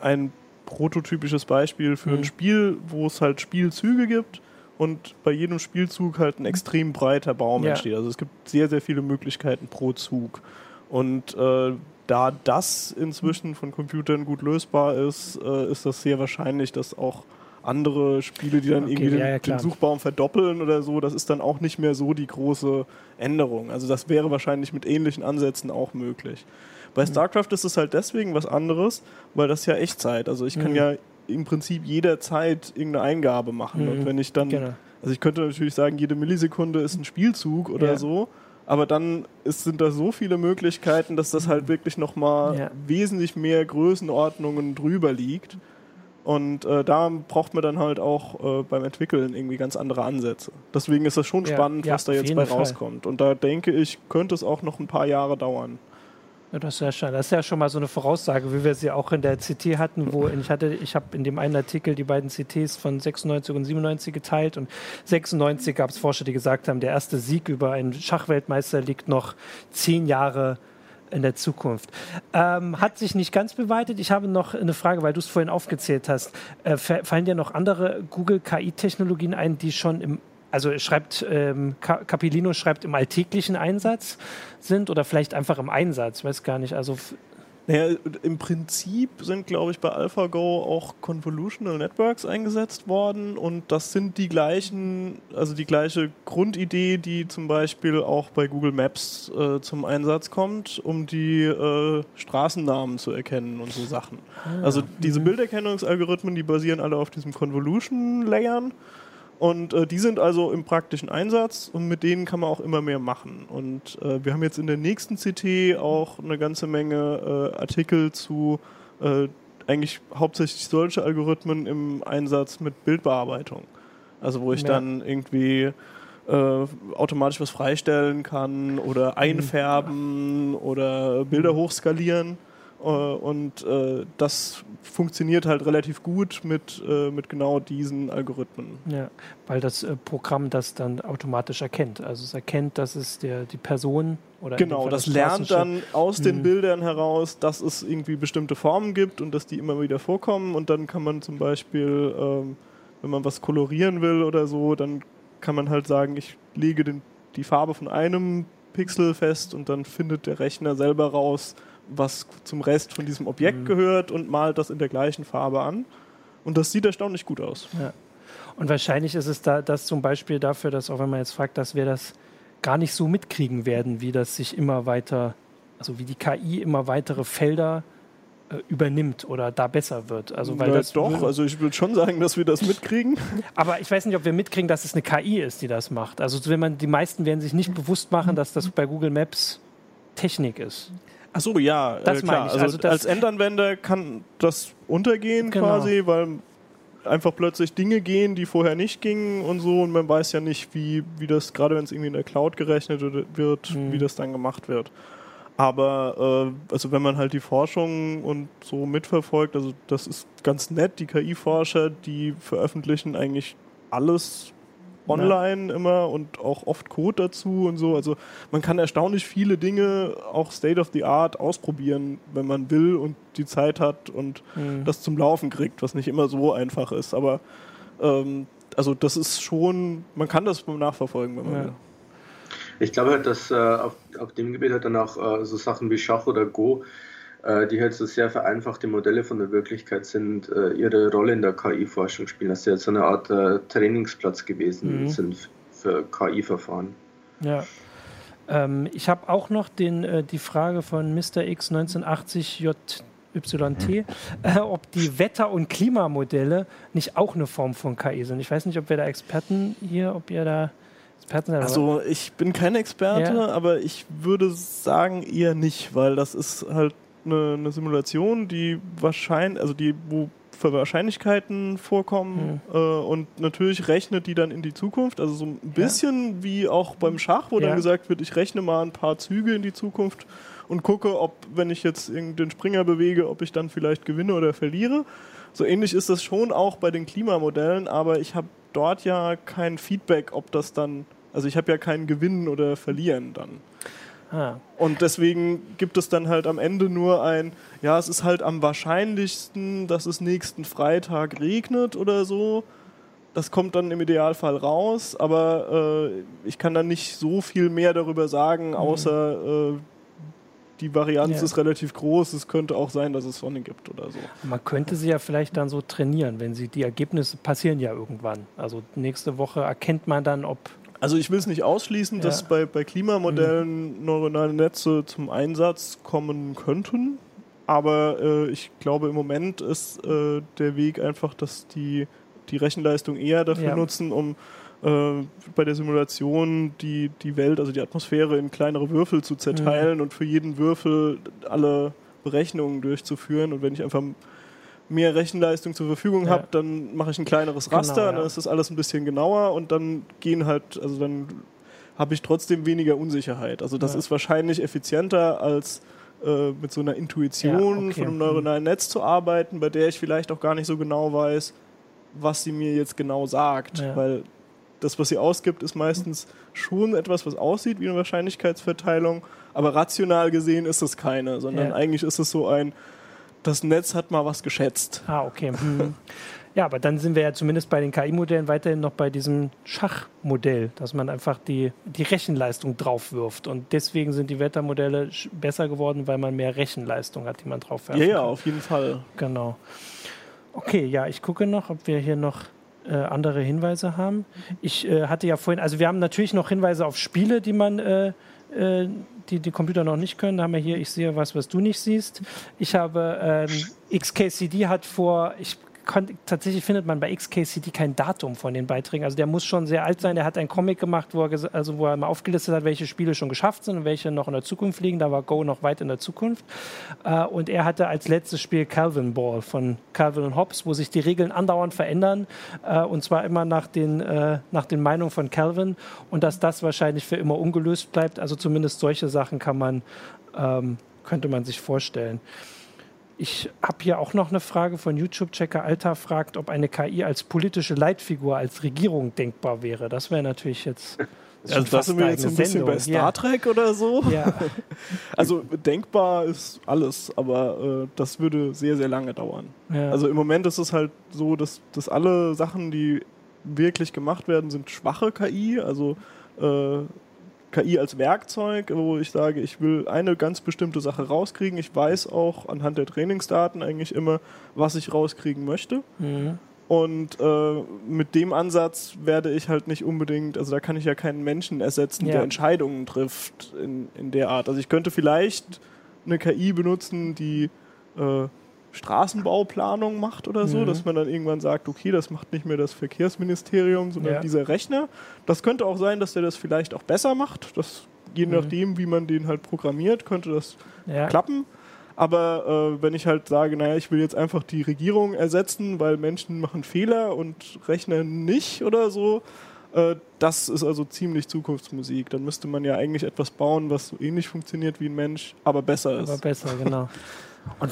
Speaker 2: ein prototypisches Beispiel für mhm. ein Spiel, wo es halt Spielzüge gibt und bei jedem Spielzug halt ein extrem breiter Baum ja. entsteht. Also es gibt sehr, sehr viele Möglichkeiten pro Zug. Und äh, da das inzwischen von Computern gut lösbar ist, äh, ist das sehr wahrscheinlich, dass auch andere Spiele, die dann okay, irgendwie ja, den, den, Suchbaum verdoppeln oder so, das ist dann auch nicht mehr so die große Änderung. Also das wäre wahrscheinlich mit ähnlichen Ansätzen auch möglich. Bei StarCraft ist es halt deswegen was anderes, weil das ja Echtzeit. Also ich kann mhm. ja im Prinzip jederzeit irgendeine Eingabe machen. Mhm. Und wenn ich dann, genau. also ich könnte natürlich sagen, jede Millisekunde ist ein Spielzug oder ja. so, aber dann ist, sind da so viele Möglichkeiten, dass das halt wirklich nochmal ja. wesentlich mehr Größenordnungen drüber liegt. Und äh, da braucht man dann halt auch äh, beim Entwickeln irgendwie ganz andere Ansätze. Deswegen ist das schon ja, spannend, was da jetzt bei Fall. rauskommt. Und da denke ich, könnte es auch noch ein paar Jahre dauern.
Speaker 1: Das ist ja schon, das ist ja schon mal so eine Voraussage, wie wir sie auch in der CT hatten, wo ich hatte, ich habe in dem einen Artikel die beiden CTs von 96 und 97 geteilt und 96 gab es Forscher, die gesagt haben, der erste Sieg über einen Schachweltmeister liegt noch zehn Jahre in der Zukunft. Ähm, hat sich nicht ganz beweitet. Ich habe noch eine Frage, weil du es vorhin aufgezählt hast. Äh, fallen dir noch andere Google KI-Technologien ein, die schon im also schreibt ähm, Capilino schreibt im alltäglichen Einsatz sind oder vielleicht einfach im Einsatz, weiß gar nicht. Also
Speaker 2: naja, im Prinzip sind, glaube ich, bei AlphaGo auch Convolutional Networks eingesetzt worden und das sind die gleichen, also die gleiche Grundidee, die zum Beispiel auch bei Google Maps äh, zum Einsatz kommt, um die äh, Straßennamen zu erkennen und so Sachen. Ah, also diese mhm. Bilderkennungsalgorithmen, die basieren alle auf diesem Convolution-Layern und äh, die sind also im praktischen Einsatz und mit denen kann man auch immer mehr machen. Und äh, wir haben jetzt in der nächsten CT auch eine ganze Menge äh, Artikel zu äh, eigentlich hauptsächlich solche Algorithmen im Einsatz mit Bildbearbeitung. Also wo ich ja. dann irgendwie äh, automatisch was freistellen kann oder einfärben oder Bilder hochskalieren. Äh, und äh, das funktioniert halt relativ gut mit, äh, mit genau diesen Algorithmen.
Speaker 1: Ja, weil das äh, Programm das dann automatisch erkennt. Also es erkennt, dass es der, die Person oder
Speaker 2: Genau, das, das lernt dann aus den mhm. Bildern heraus, dass es irgendwie bestimmte Formen gibt und dass die immer wieder vorkommen. Und dann kann man zum Beispiel, ähm, wenn man was kolorieren will oder so, dann kann man halt sagen, ich lege den, die Farbe von einem Pixel fest und dann findet der Rechner selber raus, was zum Rest von diesem Objekt mhm. gehört und malt das in der gleichen Farbe an. Und das sieht erstaunlich gut aus.
Speaker 1: Ja. Und wahrscheinlich ist es da das zum Beispiel dafür, dass auch wenn man jetzt fragt, dass wir das gar nicht so mitkriegen werden, wie das sich immer weiter, also wie die KI immer weitere Felder äh, übernimmt oder da besser wird. Also weil
Speaker 2: Na,
Speaker 1: das
Speaker 2: doch, also ich würde schon sagen, dass wir das mitkriegen. [laughs]
Speaker 1: Aber ich weiß nicht, ob wir mitkriegen, dass es eine KI ist, die das macht. Also wenn man die meisten werden sich nicht bewusst machen, dass das bei Google Maps Technik ist.
Speaker 2: Ach so, ja,
Speaker 1: das äh, klar.
Speaker 2: Also, also als Endanwender kann das untergehen genau. quasi, weil einfach plötzlich Dinge gehen, die vorher nicht gingen und so und man weiß ja nicht, wie, wie das, gerade wenn es irgendwie in der Cloud gerechnet wird, mhm. wie das dann gemacht wird. Aber äh, also wenn man halt die Forschung und so mitverfolgt, also das ist ganz nett, die KI-Forscher, die veröffentlichen eigentlich alles online ja. immer und auch oft Code dazu und so. Also man kann erstaunlich viele Dinge auch State of the Art ausprobieren, wenn man will und die Zeit hat und mhm. das zum Laufen kriegt, was nicht immer so einfach ist. Aber ähm, also das ist schon, man kann das nachverfolgen, wenn man ja. will.
Speaker 3: Ich glaube dass äh, auf, auf dem Gebiet halt dann auch äh, so Sachen wie Schach oder Go die halt so sehr vereinfachte Modelle von der Wirklichkeit sind, äh, ihre Rolle in der KI-Forschung spielen, dass sie jetzt so eine Art äh, Trainingsplatz gewesen mhm. sind für KI-Verfahren.
Speaker 1: Ja. Ähm, ich habe auch noch den, äh, die Frage von Mr. X 1980 JYT, äh, ob die Wetter- und Klimamodelle nicht auch eine Form von KI sind. Ich weiß nicht, ob wir da Experten hier, ob ihr da
Speaker 2: Experten. Also ich bin kein Experte, ja. aber ich würde sagen eher nicht, weil das ist halt eine, eine Simulation, die wahrscheinlich, also die, wo für Wahrscheinlichkeiten vorkommen mhm. äh, und natürlich rechnet die dann in die Zukunft. Also so ein bisschen ja. wie auch beim Schach, wo ja. dann gesagt wird, ich rechne mal ein paar Züge in die Zukunft und gucke, ob, wenn ich jetzt den Springer bewege, ob ich dann vielleicht gewinne oder verliere. So ähnlich ist das schon auch bei den Klimamodellen, aber ich habe dort ja kein Feedback, ob das dann, also ich habe ja kein Gewinnen oder Verlieren dann. Ah. Und deswegen gibt es dann halt am Ende nur ein, ja, es ist halt am wahrscheinlichsten, dass es nächsten Freitag regnet oder so. Das kommt dann im Idealfall raus, aber äh, ich kann dann nicht so viel mehr darüber sagen, mhm. außer äh, die Varianz ja. ist relativ groß. Es könnte auch sein, dass es Sonne gibt oder so.
Speaker 1: Man könnte sie ja vielleicht dann so trainieren, wenn sie die Ergebnisse passieren ja irgendwann. Also nächste Woche erkennt man dann, ob
Speaker 2: also ich will es nicht ausschließen, ja. dass bei, bei Klimamodellen mhm. neuronale Netze zum Einsatz kommen könnten. Aber äh, ich glaube, im Moment ist äh, der Weg einfach, dass die die Rechenleistung eher dafür ja. nutzen, um äh, bei der Simulation die, die Welt, also die Atmosphäre in kleinere Würfel zu zerteilen mhm. und für jeden Würfel alle Berechnungen durchzuführen. Und wenn ich einfach mehr Rechenleistung zur Verfügung ja. habe, dann mache ich ein kleineres genau, Raster, genau, ja. dann ist das alles ein bisschen genauer und dann gehen halt, also dann habe ich trotzdem weniger Unsicherheit. Also das ja. ist wahrscheinlich effizienter als äh, mit so einer Intuition okay. von einem neuronalen Netz zu arbeiten, bei der ich vielleicht auch gar nicht so genau weiß, was sie mir jetzt genau sagt, weil das, was sie ausgibt, ist meistens schon etwas, was aussieht wie eine Wahrscheinlichkeitsverteilung, aber rational gesehen ist es keine, sondern eigentlich ist es so ein, das Netz hat mal was geschätzt.
Speaker 1: Ah, okay. Hm. Ja, aber dann sind wir ja zumindest bei den KI-Modellen weiterhin noch bei diesem Schachmodell, dass man einfach die, die Rechenleistung draufwirft. Und deswegen sind die Wettermodelle besser geworden, weil man mehr Rechenleistung hat, die man drauf
Speaker 2: werfen Ja, ja, auf jeden Fall.
Speaker 1: Genau. Okay, ja, ich gucke noch, ob wir hier noch äh, andere Hinweise haben. Ich äh, hatte ja vorhin, also wir haben natürlich noch Hinweise auf Spiele, die man äh, äh, die die Computer noch nicht können. Haben wir hier, ich sehe was, was du nicht siehst. Ich habe ähm, XKCD hat vor, ich tatsächlich findet man bei XKCD kein Datum von den Beiträgen. Also der muss schon sehr alt sein. Der hat einen Comic gemacht, wo er, also wo er mal aufgelistet hat, welche Spiele schon geschafft sind und welche noch in der Zukunft liegen. Da war Go noch weit in der Zukunft. Äh, und er hatte als letztes Spiel Calvin Ball von Calvin und Hobbes, wo sich die Regeln andauernd verändern. Äh, und zwar immer nach den, äh, nach den Meinungen von Calvin. Und dass das wahrscheinlich für immer ungelöst bleibt. Also zumindest solche Sachen kann man, ähm, könnte man sich vorstellen. Ich habe hier auch noch eine Frage von YouTube-Checker Alta fragt, ob eine KI als politische Leitfigur als Regierung denkbar wäre. Das wäre natürlich jetzt. [laughs]
Speaker 2: Das also das sind wir jetzt ein bisschen bei Star ja. Trek oder so. Ja. [laughs] also denkbar ist alles, aber äh, das würde sehr, sehr lange dauern. Ja. Also im Moment ist es halt so, dass, dass alle Sachen, die wirklich gemacht werden, sind schwache KI. Also äh, KI als Werkzeug, wo ich sage, ich will eine ganz bestimmte Sache rauskriegen. Ich weiß auch anhand der Trainingsdaten eigentlich immer, was ich rauskriegen möchte. Mhm. Und äh, mit dem Ansatz werde ich halt nicht unbedingt, also da kann ich ja keinen Menschen ersetzen, ja. der Entscheidungen trifft in, in der Art. Also ich könnte vielleicht eine KI benutzen, die äh, Straßenbauplanung macht oder so, mhm. dass man dann irgendwann sagt, okay, das macht nicht mehr das Verkehrsministerium, sondern ja. dieser Rechner. Das könnte auch sein, dass der das vielleicht auch besser macht. Das, je mhm. nachdem, wie man den halt programmiert, könnte das ja. klappen. Aber äh, wenn ich halt sage, naja, ich will jetzt einfach die Regierung ersetzen, weil Menschen machen Fehler und Rechner nicht oder so, äh, das ist also ziemlich Zukunftsmusik. Dann müsste man ja eigentlich etwas bauen, was so ähnlich funktioniert wie ein Mensch, aber besser ist.
Speaker 1: Aber besser, genau. [laughs] Und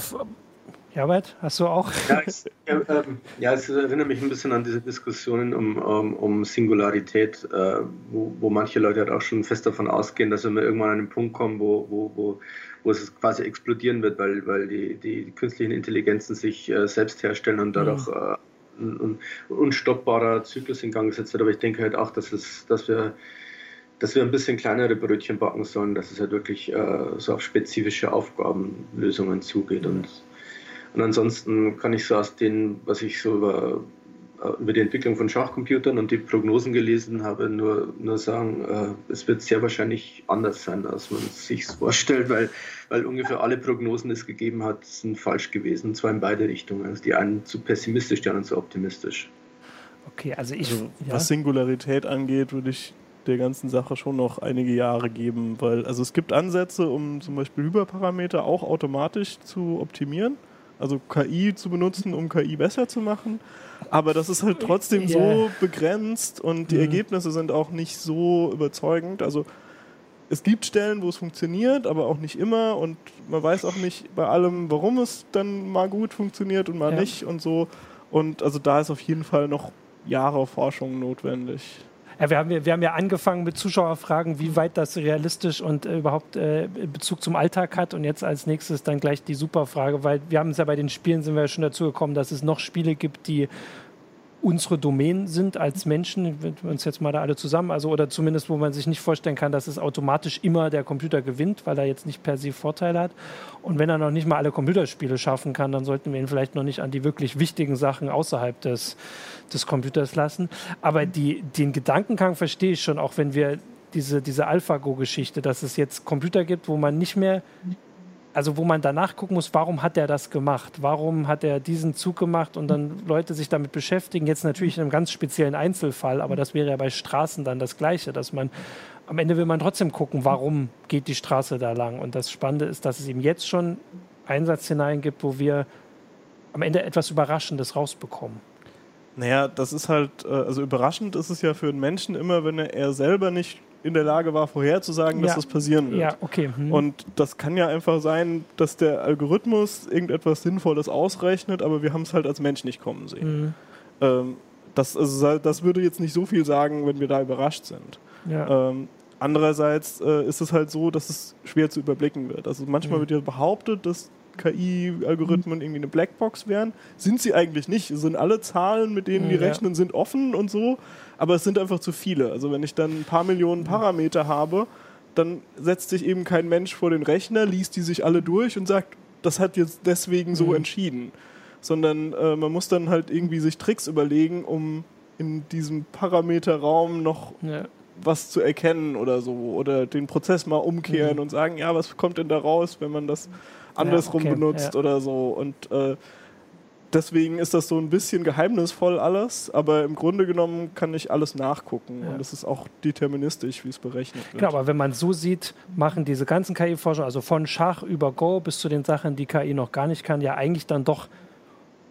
Speaker 1: Herbert, hast du auch?
Speaker 3: Ja, ich, ähm, ja, es erinnert mich ein bisschen an diese Diskussionen um, um, um Singularität, äh, wo, wo manche Leute halt auch schon fest davon ausgehen, dass wir irgendwann an einen Punkt kommen, wo, wo, wo, wo es quasi explodieren wird, weil, weil die, die künstlichen Intelligenzen sich äh, selbst herstellen und dadurch mhm. äh, ein, ein unstoppbarer Zyklus in Gang gesetzt wird. Aber ich denke halt auch, dass, es, dass wir dass wir ein bisschen kleinere Brötchen backen sollen, dass es halt wirklich äh, so auf spezifische Aufgabenlösungen zugeht. Und und ansonsten kann ich so aus den, was ich so über, äh, über die Entwicklung von Schachcomputern und die Prognosen gelesen habe, nur, nur sagen, äh, es wird sehr wahrscheinlich anders sein, als man es sich vorstellt, weil, weil ungefähr alle Prognosen, die es gegeben hat, sind falsch gewesen, und zwar in beide Richtungen. Also die einen zu pessimistisch, die anderen zu optimistisch.
Speaker 1: Okay, also ich.
Speaker 2: Also, ja. Was Singularität angeht, würde ich der ganzen Sache schon noch einige Jahre geben, weil also es gibt Ansätze, um zum Beispiel Hyperparameter auch automatisch zu optimieren also KI zu benutzen, um KI besser zu machen. Aber das ist halt trotzdem yeah. so begrenzt und die mhm. Ergebnisse sind auch nicht so überzeugend. Also es gibt Stellen, wo es funktioniert, aber auch nicht immer und man weiß auch nicht bei allem, warum es dann mal gut funktioniert und mal ja. nicht und so. Und also da ist auf jeden Fall noch Jahre Forschung notwendig.
Speaker 1: Ja, wir, haben, wir haben ja angefangen mit Zuschauerfragen, wie weit das realistisch und äh, überhaupt äh, Bezug zum Alltag hat. Und jetzt als nächstes dann gleich die Superfrage, weil wir haben es ja bei den Spielen, sind wir ja schon dazu gekommen, dass es noch Spiele gibt, die unsere Domänen sind als Menschen, wir uns jetzt mal da alle zusammen, also oder zumindest, wo man sich nicht vorstellen kann, dass es automatisch immer der Computer gewinnt, weil er jetzt nicht per se Vorteile hat. Und wenn er noch nicht mal alle Computerspiele schaffen kann, dann sollten wir ihn vielleicht noch nicht an die wirklich wichtigen Sachen außerhalb des, des Computers lassen. Aber die, den Gedankengang verstehe ich schon, auch wenn wir diese, diese AlphaGo-Geschichte, dass es jetzt Computer gibt, wo man nicht mehr also wo man danach gucken muss, warum hat er das gemacht? Warum hat er diesen Zug gemacht und dann Leute sich damit beschäftigen? Jetzt natürlich in einem ganz speziellen Einzelfall, aber das wäre ja bei Straßen dann das Gleiche, dass man am Ende will man trotzdem gucken, warum geht die Straße da lang? Und das Spannende ist, dass es eben jetzt schon Einsatzszenarien gibt, wo wir am Ende etwas Überraschendes rausbekommen.
Speaker 2: Naja, das ist halt, äh, also überraschend ist es ja für einen Menschen immer, wenn er selber nicht in der Lage war, vorherzusagen, dass das passieren wird.
Speaker 1: Ja, okay. Hm.
Speaker 2: Und das kann ja einfach sein, dass der Algorithmus irgendetwas Sinnvolles ausrechnet, aber wir haben es halt als Mensch nicht kommen sehen. Hm. Ähm, das, also, das würde jetzt nicht so viel sagen, wenn wir da überrascht sind. Ja. Ähm, andererseits äh, ist es halt so, dass es schwer zu überblicken wird. Also manchmal hm. wird ja behauptet, dass KI-Algorithmen irgendwie eine Blackbox wären. Sind sie eigentlich nicht. Sind alle Zahlen, mit denen die rechnen, sind offen und so. Aber es sind einfach zu viele. Also wenn ich dann ein paar Millionen Parameter habe, dann setzt sich eben kein Mensch vor den Rechner, liest die sich alle durch und sagt, das hat jetzt deswegen so mhm. entschieden. Sondern äh, man muss dann halt irgendwie sich Tricks überlegen, um in diesem Parameterraum noch ja. was zu erkennen oder so. Oder den Prozess mal umkehren mhm. und sagen, ja, was kommt denn da raus, wenn man das andersrum ja, okay, benutzt ja. oder so. Und äh, deswegen ist das so ein bisschen geheimnisvoll alles, aber im Grunde genommen kann ich alles nachgucken ja. und es ist auch deterministisch, wie es berechnet wird.
Speaker 1: Genau, aber wenn man so sieht, machen diese ganzen KI-Forschung, also von Schach über Go bis zu den Sachen, die KI noch gar nicht kann, ja eigentlich dann doch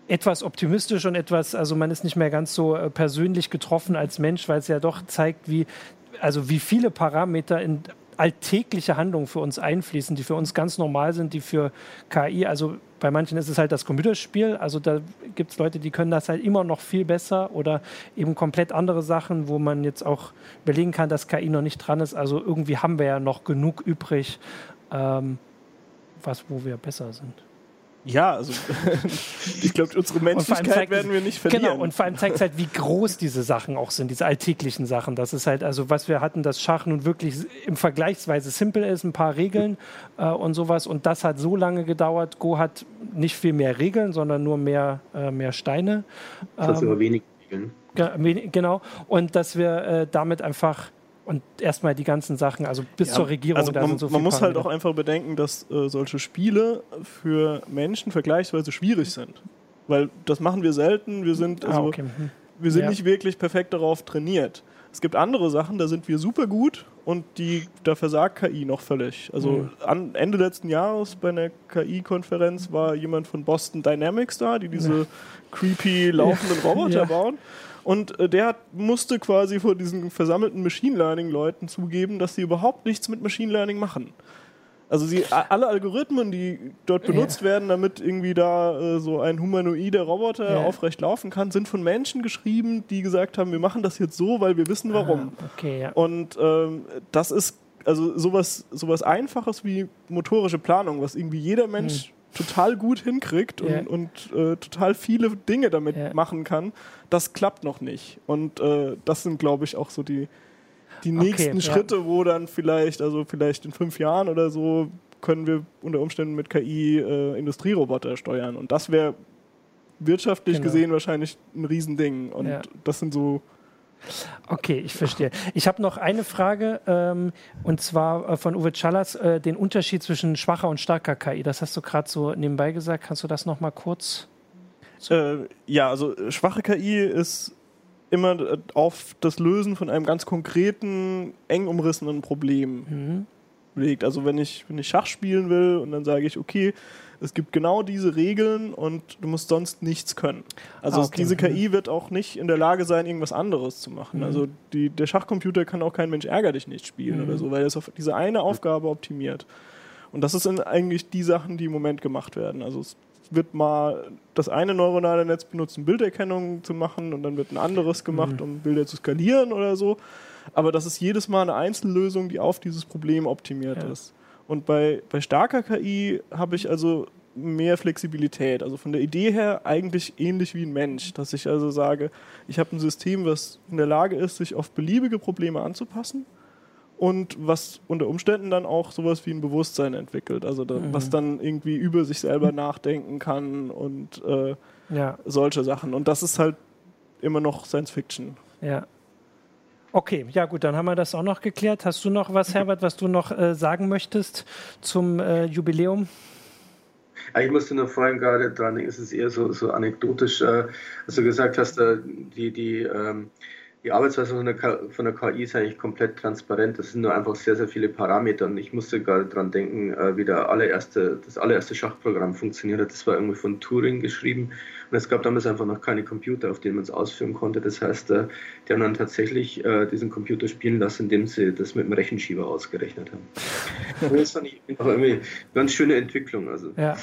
Speaker 1: etwas optimistisch und etwas, also man ist nicht mehr ganz so äh, persönlich getroffen als Mensch, weil es ja doch zeigt, wie, also wie viele Parameter in alltägliche Handlungen für uns einfließen, die für uns ganz normal sind, die für KI, also bei manchen ist es halt das Computerspiel, also da gibt es Leute, die können das halt immer noch viel besser oder eben komplett andere Sachen, wo man jetzt auch überlegen kann, dass KI noch nicht dran ist. Also irgendwie haben wir ja noch genug übrig, ähm, was, wo wir besser sind.
Speaker 2: Ja, also [laughs] ich glaube, unsere Menschlichkeit werden wir nicht verlieren. Genau,
Speaker 1: und vor allem zeigt es halt, wie groß diese Sachen auch sind, diese alltäglichen Sachen. Das ist halt, also was wir hatten, dass Schach nun wirklich im Vergleichsweise simpel ist, ein paar Regeln äh, und sowas. Und das hat so lange gedauert. Go hat nicht viel mehr Regeln, sondern nur mehr, äh, mehr Steine.
Speaker 3: Das hat ähm, aber wenig Regeln.
Speaker 1: Genau. Und dass wir äh, damit einfach und erstmal die ganzen Sachen, also bis ja, zur Regierung.
Speaker 2: Also man, so man muss halt auch einfach bedenken, dass äh, solche Spiele für Menschen vergleichsweise schwierig sind. Weil das machen wir selten. Wir sind, ah, also, ah, okay. hm. wir sind ja. nicht wirklich perfekt darauf trainiert. Es gibt andere Sachen, da sind wir super gut und die, da versagt KI noch völlig. Also mhm. an, Ende letzten Jahres bei einer KI-Konferenz war jemand von Boston Dynamics da, die diese ja. creepy laufenden [laughs] Roboter bauen. Und äh, der musste quasi vor diesen versammelten Machine Learning-Leuten zugeben, dass sie überhaupt nichts mit Machine Learning machen. Also sie, alle Algorithmen, die dort benutzt ja. werden, damit irgendwie da äh, so ein humanoider Roboter ja. aufrecht laufen kann, sind von Menschen geschrieben, die gesagt haben, wir machen das jetzt so, weil wir wissen warum.
Speaker 1: Ah, okay, ja.
Speaker 2: Und ähm, das ist also sowas, sowas Einfaches wie motorische Planung, was irgendwie jeder Mensch hm total gut hinkriegt und, yeah. und äh, total viele Dinge damit yeah. machen kann, das klappt noch nicht. Und äh, das sind, glaube ich, auch so die, die nächsten okay, Schritte, ja. wo dann vielleicht, also vielleicht in fünf Jahren oder so, können wir unter Umständen mit KI äh, Industrieroboter steuern. Und das wäre wirtschaftlich genau. gesehen wahrscheinlich ein Riesending. Und ja. das sind so
Speaker 1: Okay, ich verstehe. Ich habe noch eine Frage ähm, und zwar äh, von Uwe Challas, äh, den Unterschied zwischen schwacher und starker KI. Das hast du gerade so nebenbei gesagt. Kannst du das noch mal kurz?
Speaker 2: Äh, ja, also äh, schwache KI ist immer äh, auf das Lösen von einem ganz konkreten, eng umrissenen Problem mhm. Legt. Also wenn ich, wenn ich Schach spielen will und dann sage ich, okay, es gibt genau diese Regeln und du musst sonst nichts können. Also ah, okay. diese KI mhm. wird auch nicht in der Lage sein, irgendwas anderes zu machen. Mhm. Also die, der Schachcomputer kann auch kein Mensch ärger dich nicht spielen mhm. oder so, weil er es auf diese eine Aufgabe optimiert. Und das sind eigentlich die Sachen, die im Moment gemacht werden. Also es wird mal das eine neuronale Netz benutzt, um Bilderkennung zu machen und dann wird ein anderes gemacht, mhm. um Bilder zu skalieren oder so. Aber das ist jedes Mal eine Einzellösung, die auf dieses Problem optimiert ja. ist. Und bei, bei starker KI habe ich also mehr Flexibilität. Also von der Idee her eigentlich ähnlich wie ein Mensch, dass ich also sage, ich habe ein System, was in der Lage ist, sich auf beliebige Probleme anzupassen und was unter Umständen dann auch sowas wie ein Bewusstsein entwickelt. Also da, mhm. was dann irgendwie über sich selber nachdenken kann und äh, ja. solche Sachen. Und das ist halt immer noch Science Fiction.
Speaker 1: Ja. Okay, ja gut, dann haben wir das auch noch geklärt. Hast du noch was, Herbert, was du noch äh, sagen möchtest zum äh, Jubiläum?
Speaker 3: ich musste nur vorhin gerade dran denken, es ist eher so, so anekdotisch, äh, als du gesagt hast, äh, die, die ähm, die Arbeitsweise von der, von der KI ist eigentlich komplett transparent. Das sind nur einfach sehr, sehr viele Parameter. Und ich musste gerade dran denken, äh, wie der allererste, das allererste Schachprogramm funktioniert hat. Das war irgendwie von Turing geschrieben. Und es gab damals einfach noch keine Computer, auf denen man es ausführen konnte. Das heißt, äh, die haben dann tatsächlich äh, diesen Computer spielen lassen, indem sie das mit dem Rechenschieber ausgerechnet haben. Das fand ich auch irgendwie eine ganz schöne Entwicklung. Also.
Speaker 1: Ja.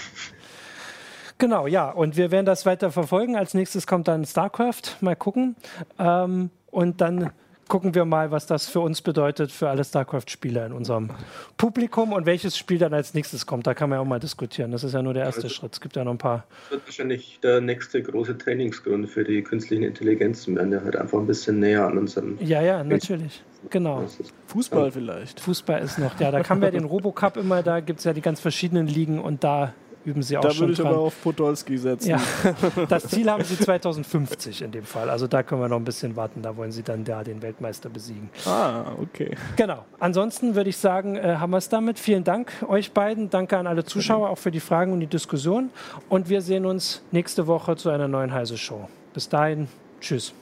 Speaker 1: Genau, ja. Und wir werden das weiter verfolgen. Als nächstes kommt dann StarCraft. Mal gucken. Ähm, und dann gucken wir mal, was das für uns bedeutet, für alle StarCraft-Spieler in unserem Publikum und welches Spiel dann als nächstes kommt. Da kann man ja auch mal diskutieren. Das ist ja nur der erste also, Schritt. Es gibt ja noch ein paar.
Speaker 3: Das wird wahrscheinlich der nächste große Trainingsgrund für die künstlichen Intelligenzen, wenn der halt einfach ein bisschen näher an unseren.
Speaker 1: Ja, ja, natürlich. Genau.
Speaker 2: Fußball vielleicht.
Speaker 1: Fußball ist noch, ja, da kann man ja den Robocup immer, da gibt es ja die ganz verschiedenen Ligen und da üben sie auch da schon.
Speaker 2: Da würde ich dran. aber auf Podolski setzen. Ja. [laughs]
Speaker 1: Das Ziel haben sie 2050 in dem Fall. Also da können wir noch ein bisschen warten. Da wollen sie dann da den Weltmeister besiegen.
Speaker 2: Ah, okay.
Speaker 1: Genau. Ansonsten würde ich sagen, äh, haben wir es damit. Vielen Dank euch beiden. Danke an alle Zuschauer auch für die Fragen und die Diskussion. Und wir sehen uns nächste Woche zu einer neuen Heise Show. Bis dahin. Tschüss.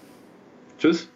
Speaker 3: Tschüss.